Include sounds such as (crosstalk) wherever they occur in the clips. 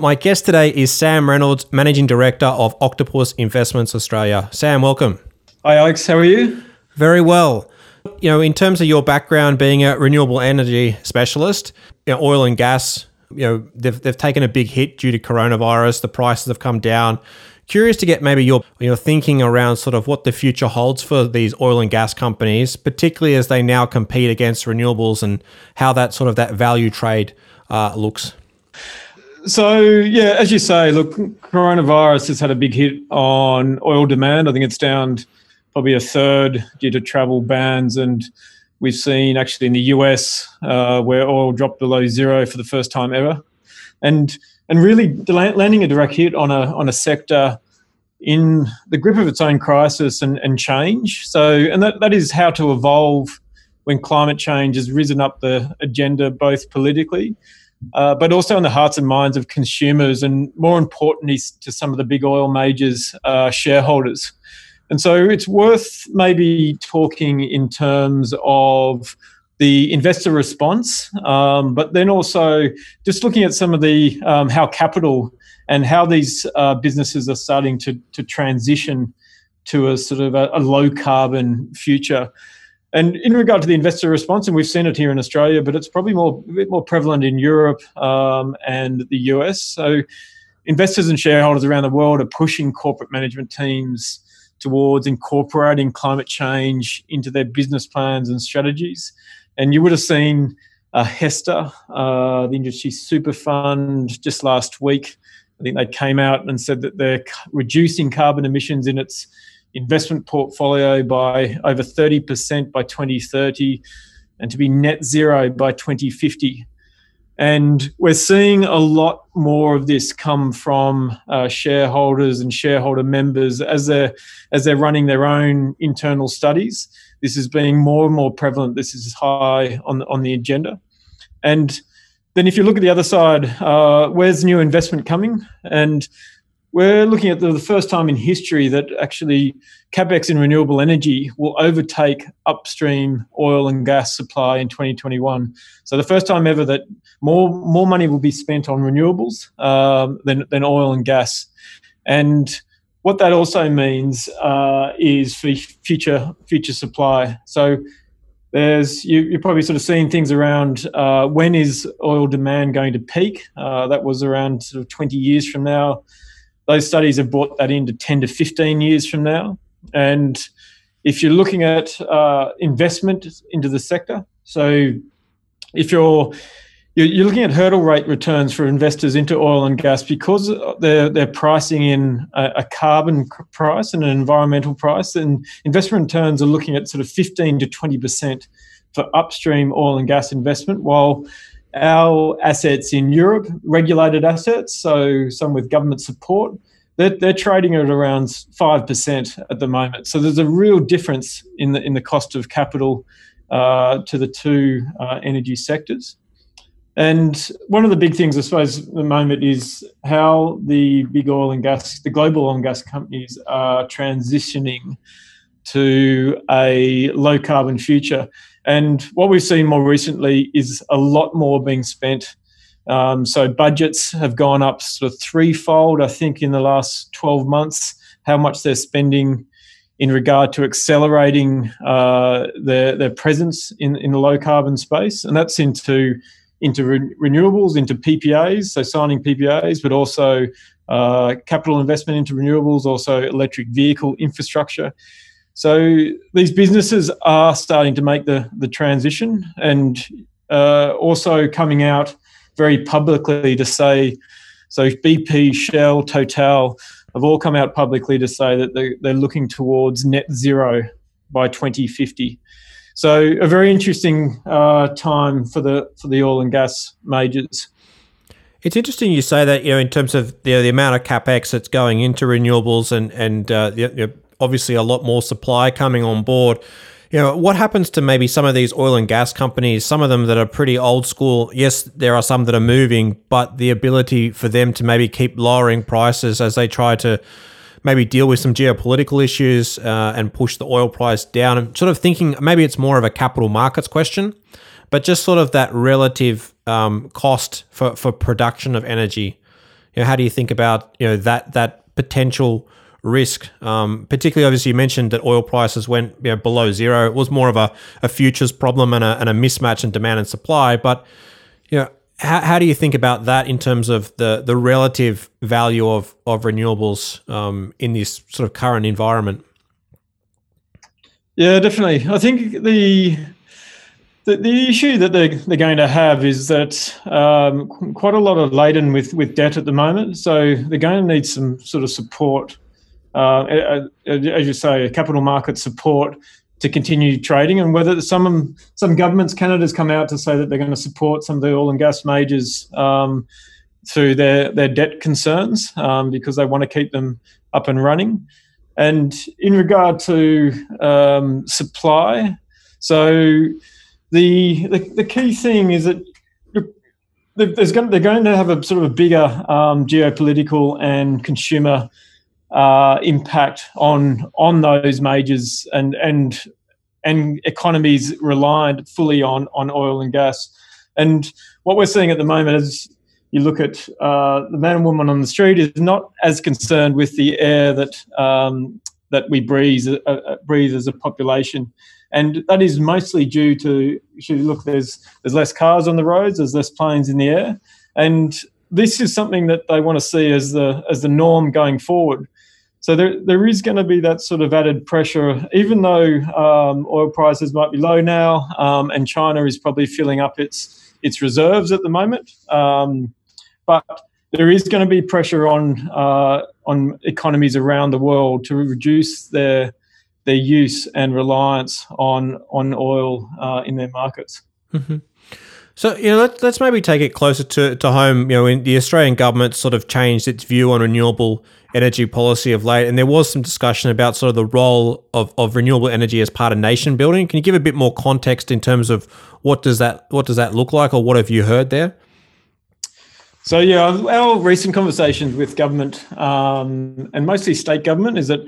My guest today is Sam Reynolds, Managing Director of Octopus Investments Australia. Sam, welcome. Hi, Alex. How are you? Very well. You know, in terms of your background being a renewable energy specialist, you know, oil and gas, you know, they've, they've taken a big hit due to coronavirus. The prices have come down. Curious to get maybe your your thinking around sort of what the future holds for these oil and gas companies, particularly as they now compete against renewables and how that sort of that value trade uh, looks. So yeah, as you say, look, coronavirus has had a big hit on oil demand. I think it's down probably a third due to travel bans, and we've seen actually in the US uh, where oil dropped below zero for the first time ever, and and really landing a direct hit on a on a sector in the grip of its own crisis and, and change. So, and that, that is how to evolve when climate change has risen up the agenda, both politically uh, but also in the hearts and minds of consumers, and more importantly, to some of the big oil majors' uh, shareholders. And so it's worth maybe talking in terms of the investor response, um, but then also just looking at some of the um, how capital and how these uh, businesses are starting to, to transition to a sort of a, a low carbon future. And in regard to the investor response, and we've seen it here in Australia, but it's probably more a bit more prevalent in Europe um, and the US. So investors and shareholders around the world are pushing corporate management teams towards incorporating climate change into their business plans and strategies. And you would have seen uh, HESTA, uh, the industry super fund, just last week. I think they came out and said that they're reducing carbon emissions in its investment portfolio by over 30% by 2030 and to be net zero by 2050. And we're seeing a lot more of this come from uh, shareholders and shareholder members as they're as they're running their own internal studies. This is being more and more prevalent. This is high on on the agenda. And then, if you look at the other side, uh, where's new investment coming? And we're looking at the, first time in history that actually capex in renewable energy will overtake upstream oil and gas supply in 2021. So the first time ever that more more money will be spent on renewables um, than than oil and gas, and what that also means uh, is for future future supply. So there's you, are probably sort of seeing things around uh, when is oil demand going to peak? Uh, that was around sort of 20 years from now those studies have brought that into 10 to 15 years from now. And if you're looking at uh, investment into the sector, so if you're you're looking at hurdle rate returns for investors into oil and gas because they're they're pricing in a, carbon price and an environmental price, and investment returns are looking at sort of 15 to 20 percent for upstream oil and gas investment, while our assets in Europe, regulated assets, so some with government support, they're, they're trading at around 5% at the moment. So there's a real difference in the, in the cost of capital uh, to the two uh, energy sectors. And one of the big things, I suppose, at the moment is how the big oil and gas, the global oil and gas companies are transitioning to a low carbon future. And what we've seen more recently is a lot more being spent. Um, so budgets have gone up sort of threefold, I think, in the last 12 months, how much they're spending in regard to accelerating uh, their, their presence in, in the low carbon space. And that's into, into re- renewables, into PPAs, so signing PPAs, but also uh, capital investment into renewables, also electric vehicle infrastructure. So these businesses are starting to make the, the transition and uh, also coming out very publicly to say, so BP, Shell, Total have all come out publicly to say that they, they're looking towards net zero by 2050. So a very interesting uh, time for the for the oil and gas majors. It's interesting you say that, you know, in terms of the, the amount of capex that's going into renewables and and uh, you know, obviously a lot more supply coming on board. You know, what happens to maybe some of these oil and gas companies, some of them that are pretty old school? Yes, there are some that are moving, but the ability for them to maybe keep lowering prices as they try to maybe deal with some geopolitical issues uh, and push the oil price down. I'm sort of thinking maybe it's more of a capital markets question, but just sort of that relative um, cost for, for production of energy. You know, how do you think about you know that that potential risk? Um, particularly, obviously, you mentioned that oil prices went you know, below zero. It was more of a, a futures problem and a, and a mismatch in demand and supply. But you know, how, how do you think about that in terms of the the relative value of of renewables um, in this sort of current environment? Yeah, definitely. I think the the, the issue that they're, they're going to have is that um, quite a lot of laden with, with debt at the moment. So they're going to need some sort of support, uh, as you say, capital market support to continue trading. And whether some some governments, Canada's come out to say that they're going to support some of the oil and gas majors um, through their, their debt concerns um, because they want to keep them up and running. And in regard to um, supply, so the, the, the key thing is that there's going, they're going to have a sort of a bigger um, geopolitical and consumer uh, impact on on those majors and and and economies reliant fully on on oil and gas. And what we're seeing at the moment is you look at uh, the man and woman on the street is not as concerned with the air that um, that we breathe uh, uh breathe as a population. And that is mostly due to look there's there's less cars on the roads there's less planes in the air. And this is something that they want to see as the as the norm going forward so there, there is going to be that sort of added pressure, even though um, oil prices might be low now, um, and China is probably filling up its its reserves at the moment. Um, but there is going to be pressure on uh, on economies around the world to reduce their their use and reliance on on oil uh, in their markets. Mm-hmm. So you know, let, us maybe take it closer to, to home. You know, the Australian government sort of changed its view on renewable energy policy of late, and there was some discussion about sort of the role of, of renewable energy as part of nation building. Can you give a bit more context in terms of what does that what does that look like, or what have you heard there? So yeah, our recent conversations with government um, and mostly state government is that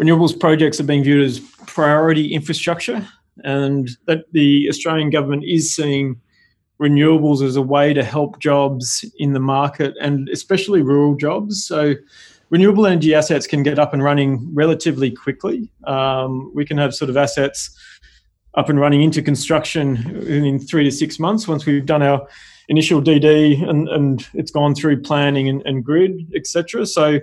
renewables projects are being viewed as priority infrastructure, and that the Australian government is seeing renewables as a way to help jobs in the market and especially rural jobs. So renewable energy assets can get up and running relatively quickly. Um, we can have sort of assets up and running into construction in three to six months once we've done our initial DD and, and it's gone through planning and, and grid, etc. So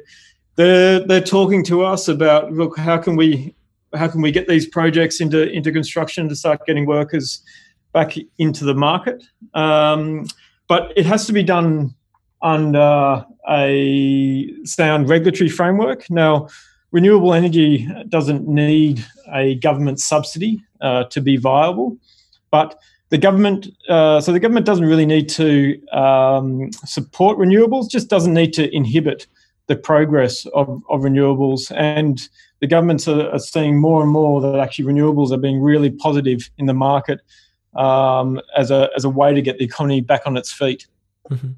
they're they're talking to us about look how can we how can we get these projects into into construction to start getting workers back into the market, um, but it has to be done under a sound regulatory framework. Now, renewable energy doesn't need a government subsidy uh, to be viable, but the government, uh, so the government doesn't really need to um, support renewables, just doesn't need to inhibit the progress of, of renewables. And the governments are, are, seeing more and more that actually renewables are being really positive in the market um, as, a, as a way to get the economy back on its feet. Mm-hmm.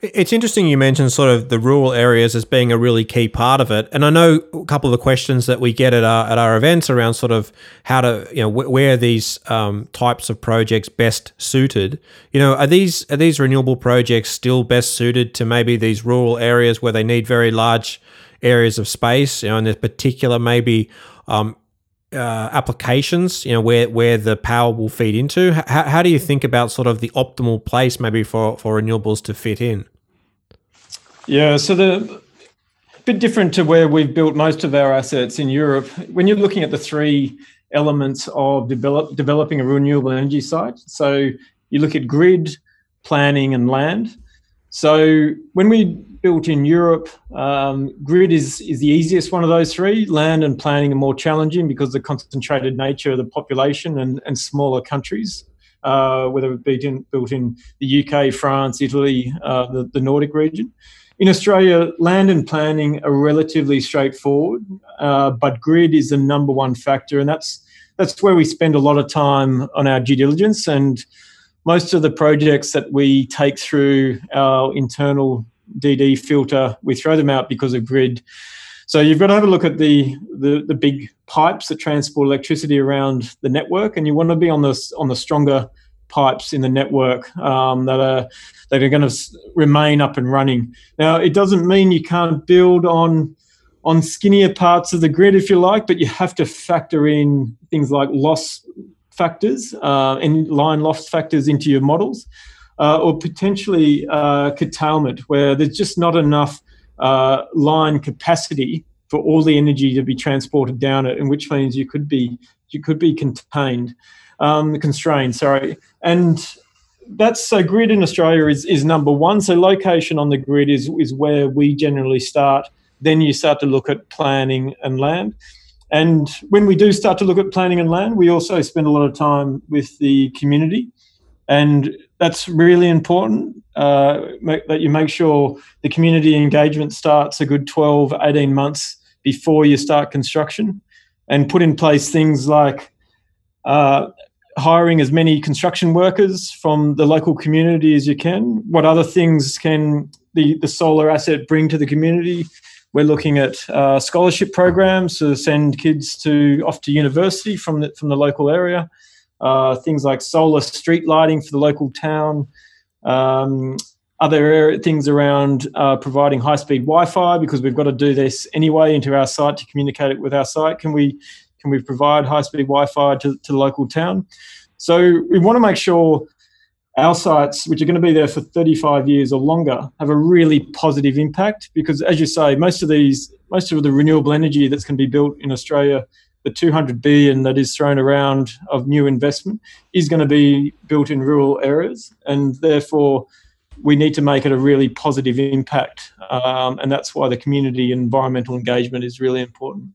It's interesting you mentioned sort of the rural areas as being a really key part of it, and I know a couple of the questions that we get at our at our events around sort of how to you know wh- where these um, types of projects best suited. You know, are these are these renewable projects still best suited to maybe these rural areas where they need very large areas of space? You know, and there's particular maybe um, uh, applications, you know, where where the power will feed into? How, how do you think about sort of the optimal place maybe for for renewables to fit in? Yeah, so the bit different to where we've built most of our assets in Europe. When you're looking at the three elements of develop, developing a renewable energy site, so you look at grid, planning, and land. So when we built in Europe. Um, grid is, is the easiest one of those three. Land and planning are more challenging because of the concentrated nature of the population and, and smaller countries. uh, whether it be in, built in the UK, France, Italy, uh, the, the Nordic region. In Australia, land and planning are relatively straightforward, uh, but grid is the number one factor, and that's that's where we spend a lot of time on our due diligence. And most of the projects that we take through our internal DD filter, we throw them out because of grid. So you've got to have a look at the, the, the big pipes that transport electricity around the network, and you want to be on the on the stronger pipes in the network um, that are that are going to remain up and running. Now, it doesn't mean you can't build on on skinnier parts of the grid, if you like, but you have to factor in things like loss factors uh, and line loss factors into your models, uh, or potentially uh, curtailment, where there's just not enough uh, line capacity for all the energy to be transported down it, and which means you could be you could be contained, um, constrained. Sorry, and that's so grid in Australia is, is number one. So location on the grid is is where we generally start. Then you start to look at planning and land. And when we do start to look at planning and land, we also spend a lot of time with the community. And that's really important uh, that you make sure the community engagement starts a good 12, 18 months before you start construction and put in place things like uh, hiring as many construction workers from the local community as you can. What other things can the, the solar asset bring to the community? We're looking at uh, scholarship programs to send kids to off to university from the, from the local area. Uh, things like solar street lighting for the local town. Um, other things around uh, providing high speed Wi-Fi because we've got to do this anyway into our site to communicate it with our site. Can we can we provide high speed Wi-Fi to, to the local town? So we want to make sure our sites, which are going to be there for 35 years or longer, have a really positive impact because, as you say, most of these, most of the renewable energy that's going to be built in Australia, the 200 billion that is thrown around of new investment, is going to be built in rural areas, and therefore we need to make it a really positive impact, um, and that's why the community environmental engagement is really important.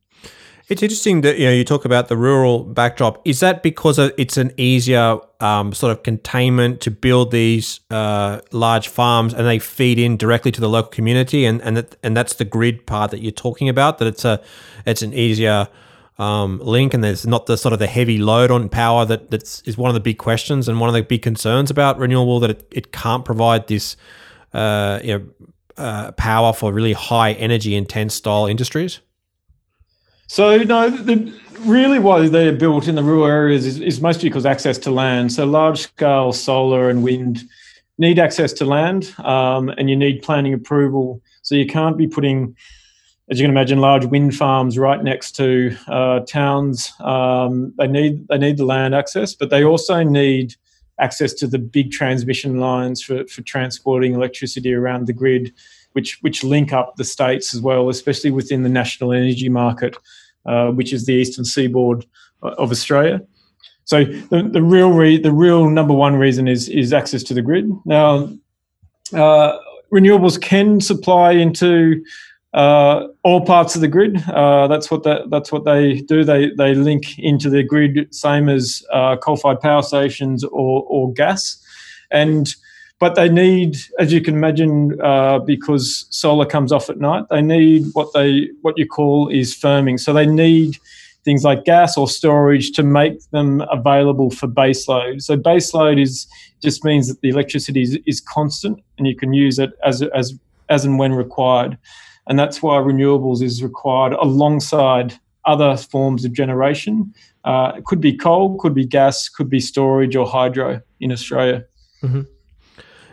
It's interesting that you know you talk about the rural backdrop. Is that because it's an easier um, sort of containment to build these uh, large farms, and they feed in directly to the local community, and and that, and that's the grid part that you're talking about. That it's a it's an easier um, link, and there's not the sort of the heavy load on power that that's is one of the big questions and one of the big concerns about renewable that it, it can't provide this uh, you know uh, power for really high energy intense style industries. So no, the, really why they're built in the rural areas is, is mostly because access to land. So large scale solar and wind need access to land, um, and you need planning approval. So you can't be putting, as you can imagine, large wind farms right next to uh, towns. Um, they need they need the land access, but they also need access to the big transmission lines for, for transporting electricity around the grid, which which link up the states as well, especially within the national energy market. Uh, which is the eastern seaboard of Australia. So the, the real re- the real number one reason is is access to the grid. Now, uh, renewables can supply into uh, all parts of the grid. Uh, that's what that, that's what they do. They they link into the grid, same as uh, coal-fired power stations or or gas, and but they need, as you can imagine, uh, because solar comes off at night, they need what they what you call is firming. So they need things like gas or storage to make them available for baseload. So baseload is just means that the electricity is, is constant and you can use it as as as and when required. And that's why renewables is required alongside other forms of generation. Uh, it could be coal, could be gas, could be storage or hydro in Australia. Mm-hmm.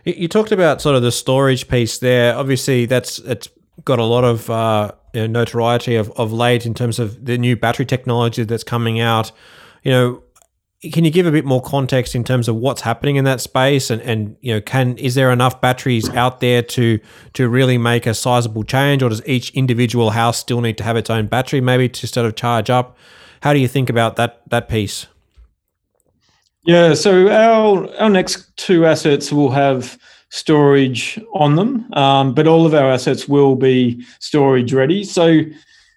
You talked about sort of the storage piece there. Obviously, that's it's got a lot of uh, you know, notoriety of, of late in terms of the new battery technology that's coming out. You know, can you give a bit more context in terms of what's happening in that space? And, and you know can is there enough batteries out there to to really make a sizable change? Or does each individual house still need to have its own battery maybe to sort of charge up? How do you think about that that piece? Yeah, so our our next two assets will have storage on them, um, but all of our assets will be storage ready. So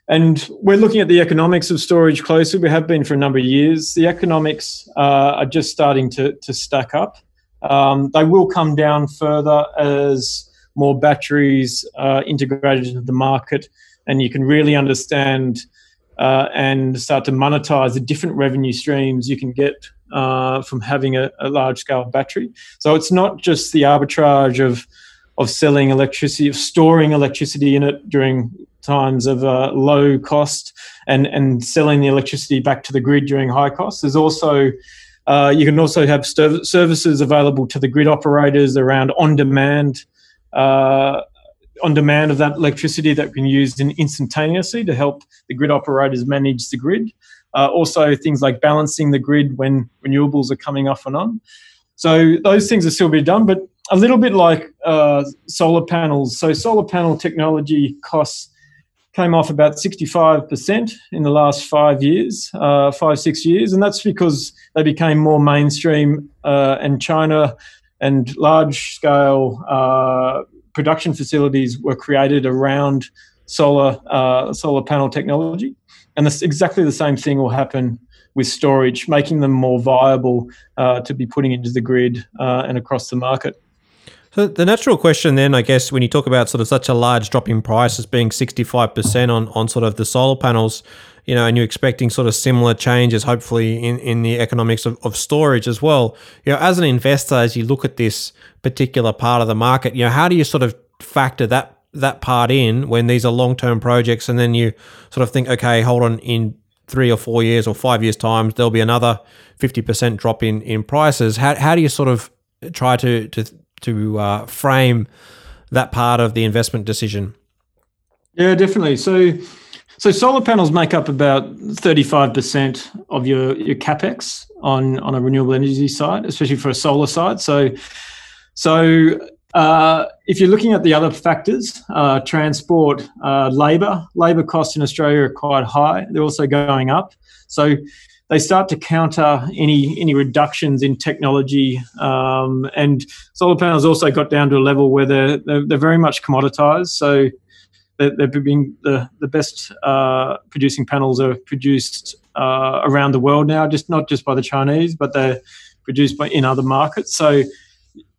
and we're looking at the economics of storage closely. We have been for a number of years. The economics uh, are just starting to, to stack up. Um, they will come down further as more batteries uh, integrated into the market, and you can really understand uh, and start to monetize the different revenue streams you can get uh, from having a, a large scale battery. So it's not just the arbitrage of of selling electricity, of storing electricity in it during times of uh, low cost and, and selling the electricity back to the grid during high costs. There's also uh, you can also have services available to the grid operators around on demand uh, on demand of that electricity that can be used in instantaneously to help the grid operators manage the grid. Uh, also, things like balancing the grid when renewables are coming off and on. So those things are still being done, but a little bit like uh, solar panels. So solar panel technology costs came off about 65% in the last five years, uh, five, six years. And that's because they became more mainstream uh, and China and large scale uh, production facilities were created around solar, uh, solar panel technology. And that's exactly the same thing will happen with storage, making them more viable uh, to be putting into the grid uh, and across the market. So the natural question then, I guess, when you talk about sort of such a large drop in price as being 65% on, on sort of the solar panels, you know, and you're expecting sort of similar changes, hopefully, in, in the economics of, of storage as well. You know, as an investor, as you look at this particular part of the market, you know, how do you sort of factor that that part in when these are long term projects and then you sort of think, okay, hold on, in three or four years or five years' time, there'll be another 50% drop in, in prices. How, how do you sort of try to, to to uh, frame that part of the investment decision? Yeah, definitely. So, so solar panels make up about thirty-five percent of your your capex on on a renewable energy site, especially for a solar site. So, so uh, if you're looking at the other factors, uh, transport, uh, labour, labour costs in Australia are quite high. They're also going up. So they start to counter any any reductions in technology. Um, and solar panels also got down to a level where they're they're, they're very much commoditized. So they're being the the best uh, producing panels are produced uh, around the world now, just not just by the Chinese, but they're produced by in other markets. So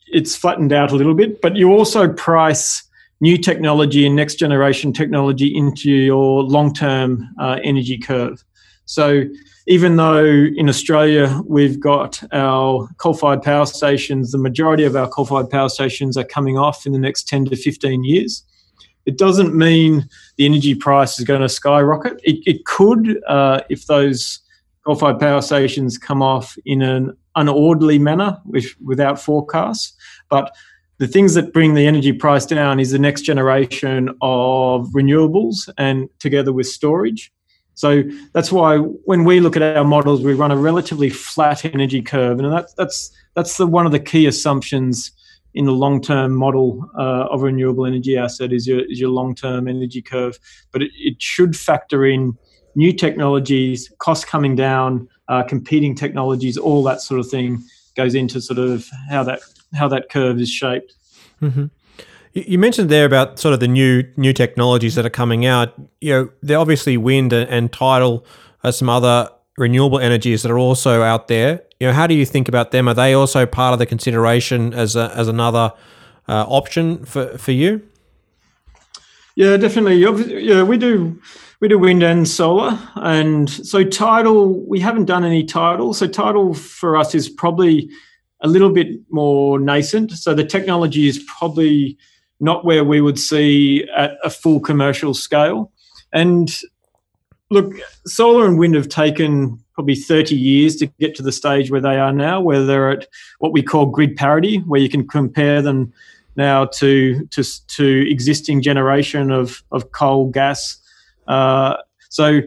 it's flattened out a little bit. But you also price new technology and next generation technology into your long term uh, energy curve. So even though in Australia we've got our coal fired power stations, the majority of our coal fired power stations are coming off in the next 10 to 15 years. It doesn't mean the energy price is going to skyrocket. It, it could uh, if those coal fired power stations come off in an unorderly manner with, without forecasts. But the things that bring the energy price down is the next generation of renewables and together with storage. So that's why when we look at our models, we run a relatively flat energy curve, and that's that's that's the one of the key assumptions in the long-term model uh, of a renewable energy asset is your is your long-term energy curve. But it, it should factor in new technologies, costs coming down, uh, competing technologies, all that sort of thing goes into sort of how that how that curve is shaped. Mm-hmm. You mentioned there about sort of the new new technologies that are coming out. You know, they're obviously wind and, tidal are some other renewable energies that are also out there. You know, how do you think about them? Are they also part of the consideration as a, as another uh, option for, for you? Yeah, definitely. Yeah, we do we do wind and solar, and so tidal. We haven't done any tidal. So tidal for us is probably a little bit more nascent. So the technology is probably not where we would see at a full commercial scale. And look, solar and wind have taken probably 30 years to get to the stage where they are now, where they're at what we call grid parity, where you can compare them now to to, to existing generation of, of coal, gas. Uh, so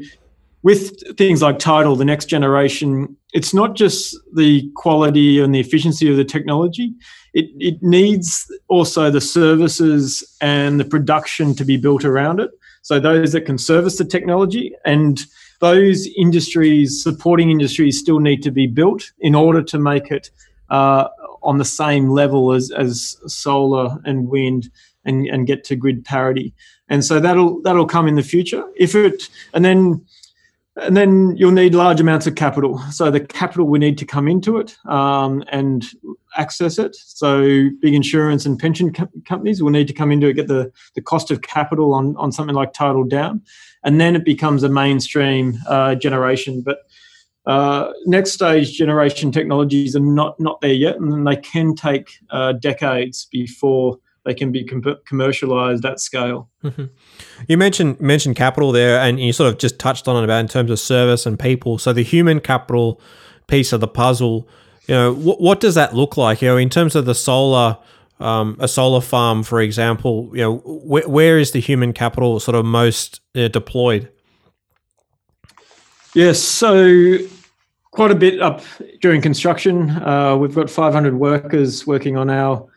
with things like tidal, the next generation, it's not just the quality and the efficiency of the technology. It, it needs also the services and the production to be built around it. So those that can service the technology and those industries, supporting industries, still need to be built in order to make it uh, on the same level as, as solar and wind and, and get to grid parity. and so that'll that'll come in the future. If it and then and then you'll need large amounts of capital. So the capital will need to come into it um, and access it. So big insurance and pension co- companies will need to come into it, get the, the cost of capital on, on something like tidal down, and then it becomes a mainstream uh, generation. But uh, next stage generation technologies are not not there yet, and they can take uh, decades before they can be com- commercialized at scale. Mm-hmm. You mentioned mentioned capital there, and you sort of just touched on it about in terms of service and people. So the human capital piece of the puzzle, you know, what, what does that look like? You know, in terms of the solar. Um, a solar farm, for example, you know, wh- where is the human capital sort of most uh, deployed? Yes, so quite a bit up during construction. Uh, we've got 500 workers working on our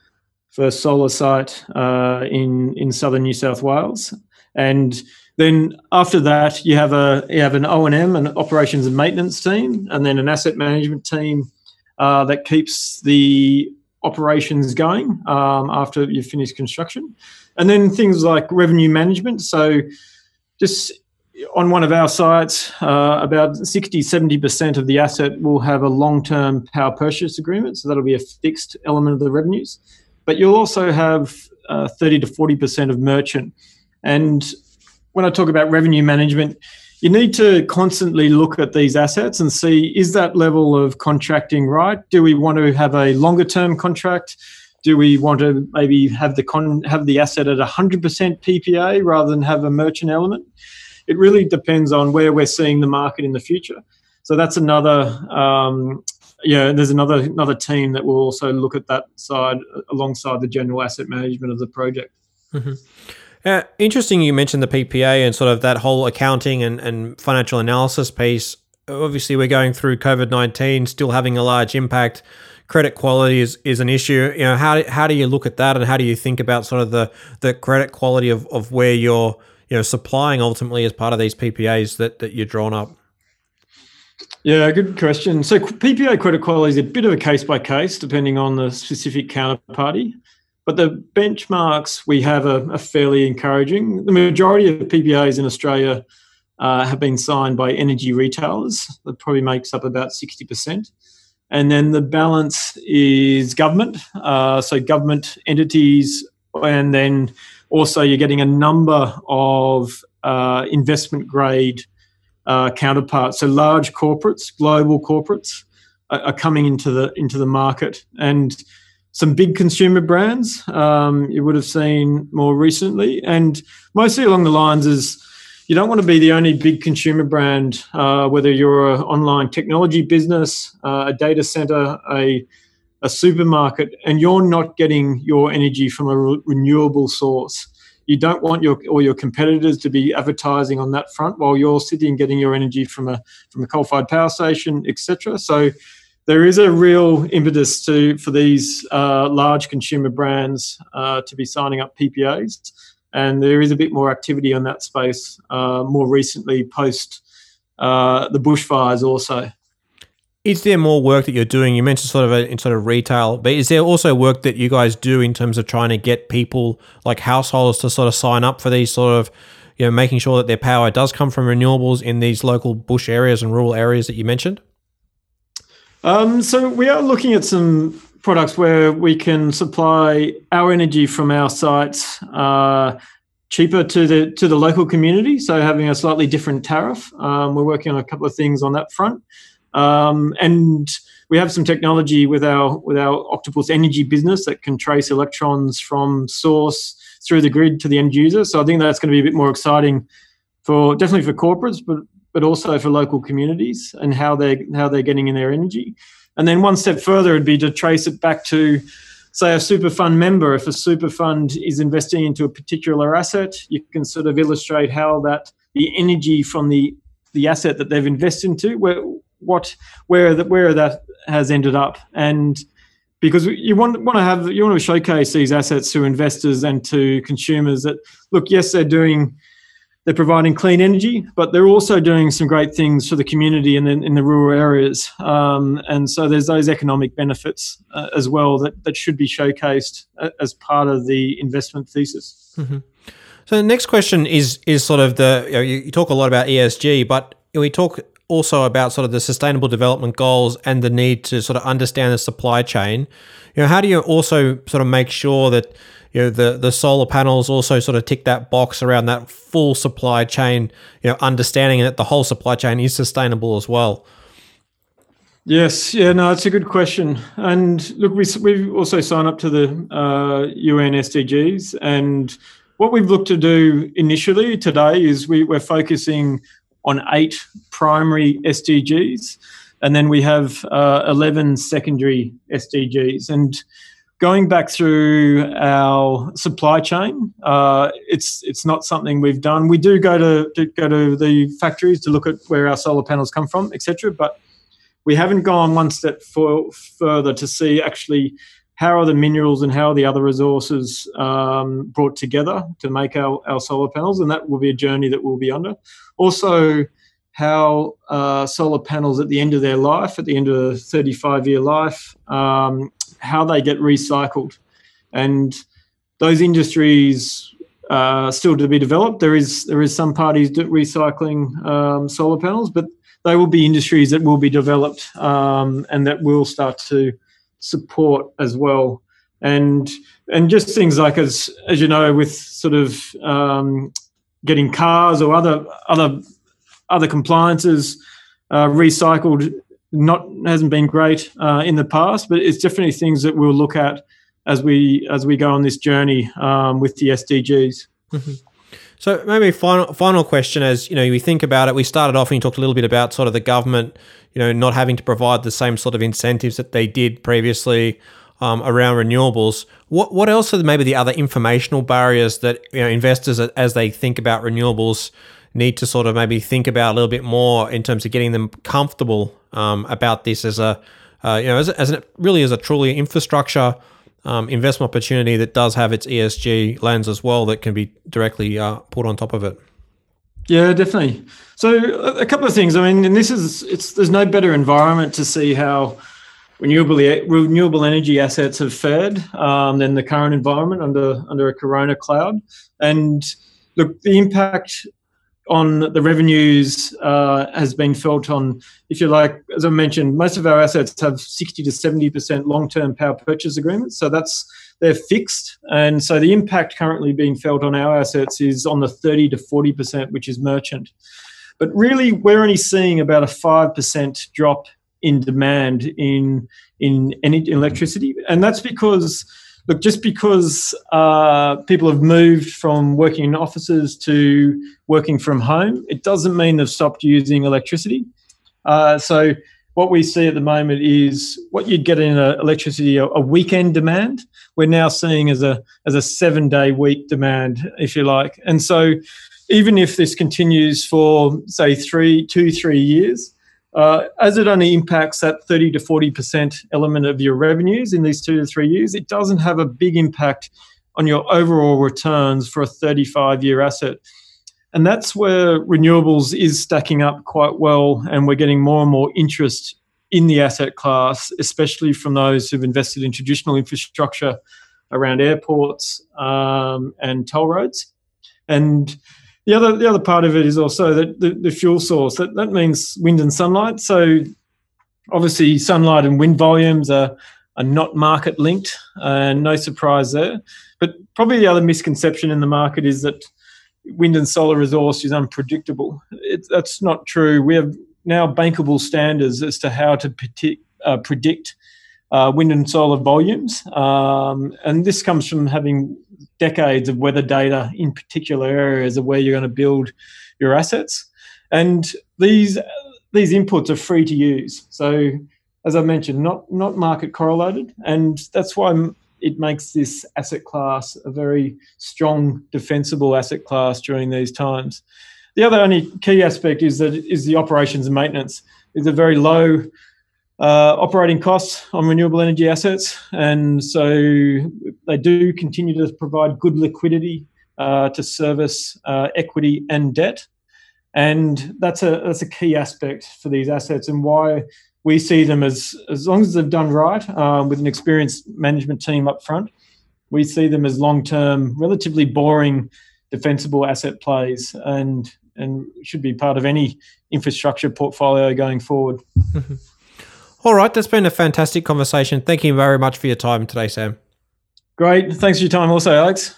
first solar site uh, in in southern New South Wales, and then after that you have a you have an O and M, an operations and maintenance team, and then an asset management team uh, that keeps the operations going um, after you've finished construction, and then things like revenue management. So just on one of our sites, uh, about 60 70% of the asset will have a long term power purchase agreement. So that'll be a fixed element of the revenues but you'll also have uh, 30 to 40% of merchant. And when I talk about revenue management, you need to constantly look at these assets and see is that level of contracting right? Do we want to have a longer term contract? Do we want to maybe have the con- have the asset at 100% PPA rather than have a merchant element? It really depends on where we're seeing the market in the future. So that's another um, yeah, there's another another team that will also look at that side alongside the general asset management of the project. Mm-hmm. Uh, interesting, you mentioned the PPA and sort of that whole accounting and, and financial analysis piece. Obviously, we're going through COVID nineteen, still having a large impact. Credit quality is, is an issue. You know, how how do you look at that, and how do you think about sort of the the credit quality of, of where you're you know supplying ultimately as part of these PPAs that that you're drawn up? Yeah, good question. So PPA credit quality is a bit of a case by case, depending on the specific counterparty. But the benchmarks we have are, are fairly encouraging. The majority of PPAs in Australia uh, have been signed by energy retailers. That probably makes up about 60%. And then the balance is government. Uh, so government entities, and then also you're getting a number of uh, investment grade uh, counterparts. So large corporates, global corporates, are, are, coming into the into the market, and some big consumer brands um, you would have seen more recently, and mostly along the lines is you don't want to be the only big consumer brand, uh, whether you're an online technology business, uh, a data center, a a supermarket, and you're not getting your energy from a re- renewable source you don't want your or your competitors to be advertising on that front while you're sitting getting your energy from a from a coal-fired power station, etc. So there is a real impetus to for these uh, large consumer brands uh, to be signing up PPAs, and there is a bit more activity on that space uh, more recently post uh, the bushfires also. Is there more work that you're doing? You mentioned sort of a, in sort of retail, but is there also work that you guys do in terms of trying to get people like households to sort of sign up for these sort of, you know, making sure that their power does come from renewables in these local bush areas and rural areas that you mentioned? Um, so we are looking at some products where we can supply our energy from our sites uh, cheaper to the to the local community. So having a slightly different tariff. Um, we're working on a couple of things on that front. Um, and we have some technology with our with our Octopus Energy business that can trace electrons from source through the grid to the end user. So I think that's going to be a bit more exciting for definitely for corporates, but but also for local communities and how they're how they're getting in their energy. And then one step further would be to trace it back to say a super fund member. If a super fund is investing into a particular asset, you can sort of illustrate how that the energy from the the asset that they've invested into, where what where that where that has ended up and because you want want to have you want to showcase these assets to investors and to consumers that look yes they're doing they're providing clean energy but they're also doing some great things for the community and in, in the rural areas um, and so there's those economic benefits uh, as well that, that should be showcased uh, as part of the investment thesis mm-hmm. So the next question is is sort of the you, know, you talk a lot about ESG, but we talk also about sort of the sustainable development goals and the need to sort of understand the supply chain. You know, how do you also sort of make sure that you know the the solar panels also sort of tick that box around that full supply chain, you know, understanding that the whole supply chain is sustainable as well. Yes, yeah, no, it's a good question. And look, we we also sign up to the uh, UN SDGs, and what we've looked to do initially today is we, we're focusing on eight primary SDGs, and then we have uh, 11 secondary SDGs. And going back through our supply chain, uh, it's it's not something we've done. We do go to, to, go to the factories to look at where our solar panels come from, etc. But we haven't gone one step for, further to see actually how are the minerals and how are the other resources um, brought together to make our, our solar panels, and that will be a journey that we'll be under. Also, how uh, solar panels at the end of their life, at the end of a 35 year life, um, how they get recycled. And those industries uh, still to be developed. There is there is some parties recycling um, solar panels, but they will be industries that will be developed um, and that will start to support as well. And and just things like as as you know, with sort of um, getting cars or other other other compliances uh, recycled not hasn't been great uh, in the past, but it's definitely things that we'll look at as we as we go on this journey um, with the SDGs. Mm-hmm. So maybe final final question as you know we think about it. We started off and you talked a little bit about sort of the government, you know, not having to provide the same sort of incentives that they did previously um, around renewables. What what else are maybe the other informational barriers that you know investors as they think about renewables need to sort of maybe think about a little bit more in terms of getting them comfortable um, about this as a uh, you know as, as a, really as a truly infrastructure um, investment opportunity that does have its ESG lens as well that can be directly uh, put on top of it. Yeah, definitely. So a couple of things. I mean, and this is it's there's no better environment to see how renewable renewable energy assets have fared um, than the current environment under under a Corona cloud. And look, the impact on the revenues uh, has been felt on, if you like, as I mentioned, most of our assets have 60 to 70% long term power purchase agreements. So that's they're fixed. And so the impact currently being felt on our assets is on the 30 to 40%, which is merchant. But really, we're only seeing about a 5% drop in demand in, in, in electricity. And that's because look, just because uh, people have moved from working in offices to working from home, it doesn't mean they've stopped using electricity. Uh, so what we see at the moment is what you'd get in a electricity a, a weekend demand. We're now seeing as a as a seven day week demand, if you like. And so, even if this continues for say three, two, three years, uh, as it only impacts that 30 to 40% element of your revenues in these two to three years, it doesn't have a big impact on your overall returns for a 35 year asset. And that's where renewables is stacking up quite well, and we're getting more and more interest in the asset class, especially from those who've invested in traditional infrastructure around airports um, and toll roads. And the other the other part of it is also that the, the fuel source that that means wind and sunlight. So obviously, sunlight and wind volumes are are not market linked, and no surprise there. But probably the other misconception in the market is that wind and solar resource is unpredictable. It, that's not true. We have now bankable standards as to how to predict, uh, predict uh, wind and solar volumes, um, and this comes from having decades of weather data in particular areas of where you're going to build your assets. And these these inputs are free to use. So as I mentioned, not not market correlated, and that's why it makes this asset class a very strong, defensible asset class during these times. The other only key aspect is that is the operations and maintenance. is a very low uh, operating costs on renewable energy assets, and so they do continue to provide good liquidity uh, to service uh, equity and debt, and that's a that's a key aspect for these assets and why we see them as as long as they've done right um, with an experienced management team up front, we see them as long term, relatively boring defensible asset plays and and should be part of any infrastructure portfolio going forward. (laughs) All right, that's been a fantastic conversation. Thank you very much for your time today, Sam. Great. Thanks for your time also, Alex.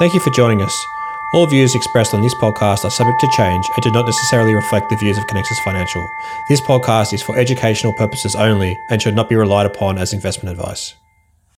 Thank you for joining us. All views expressed on this podcast are subject to change and do not necessarily reflect the views of Conexus Financial. This podcast is for educational purposes only and should not be relied upon as investment advice.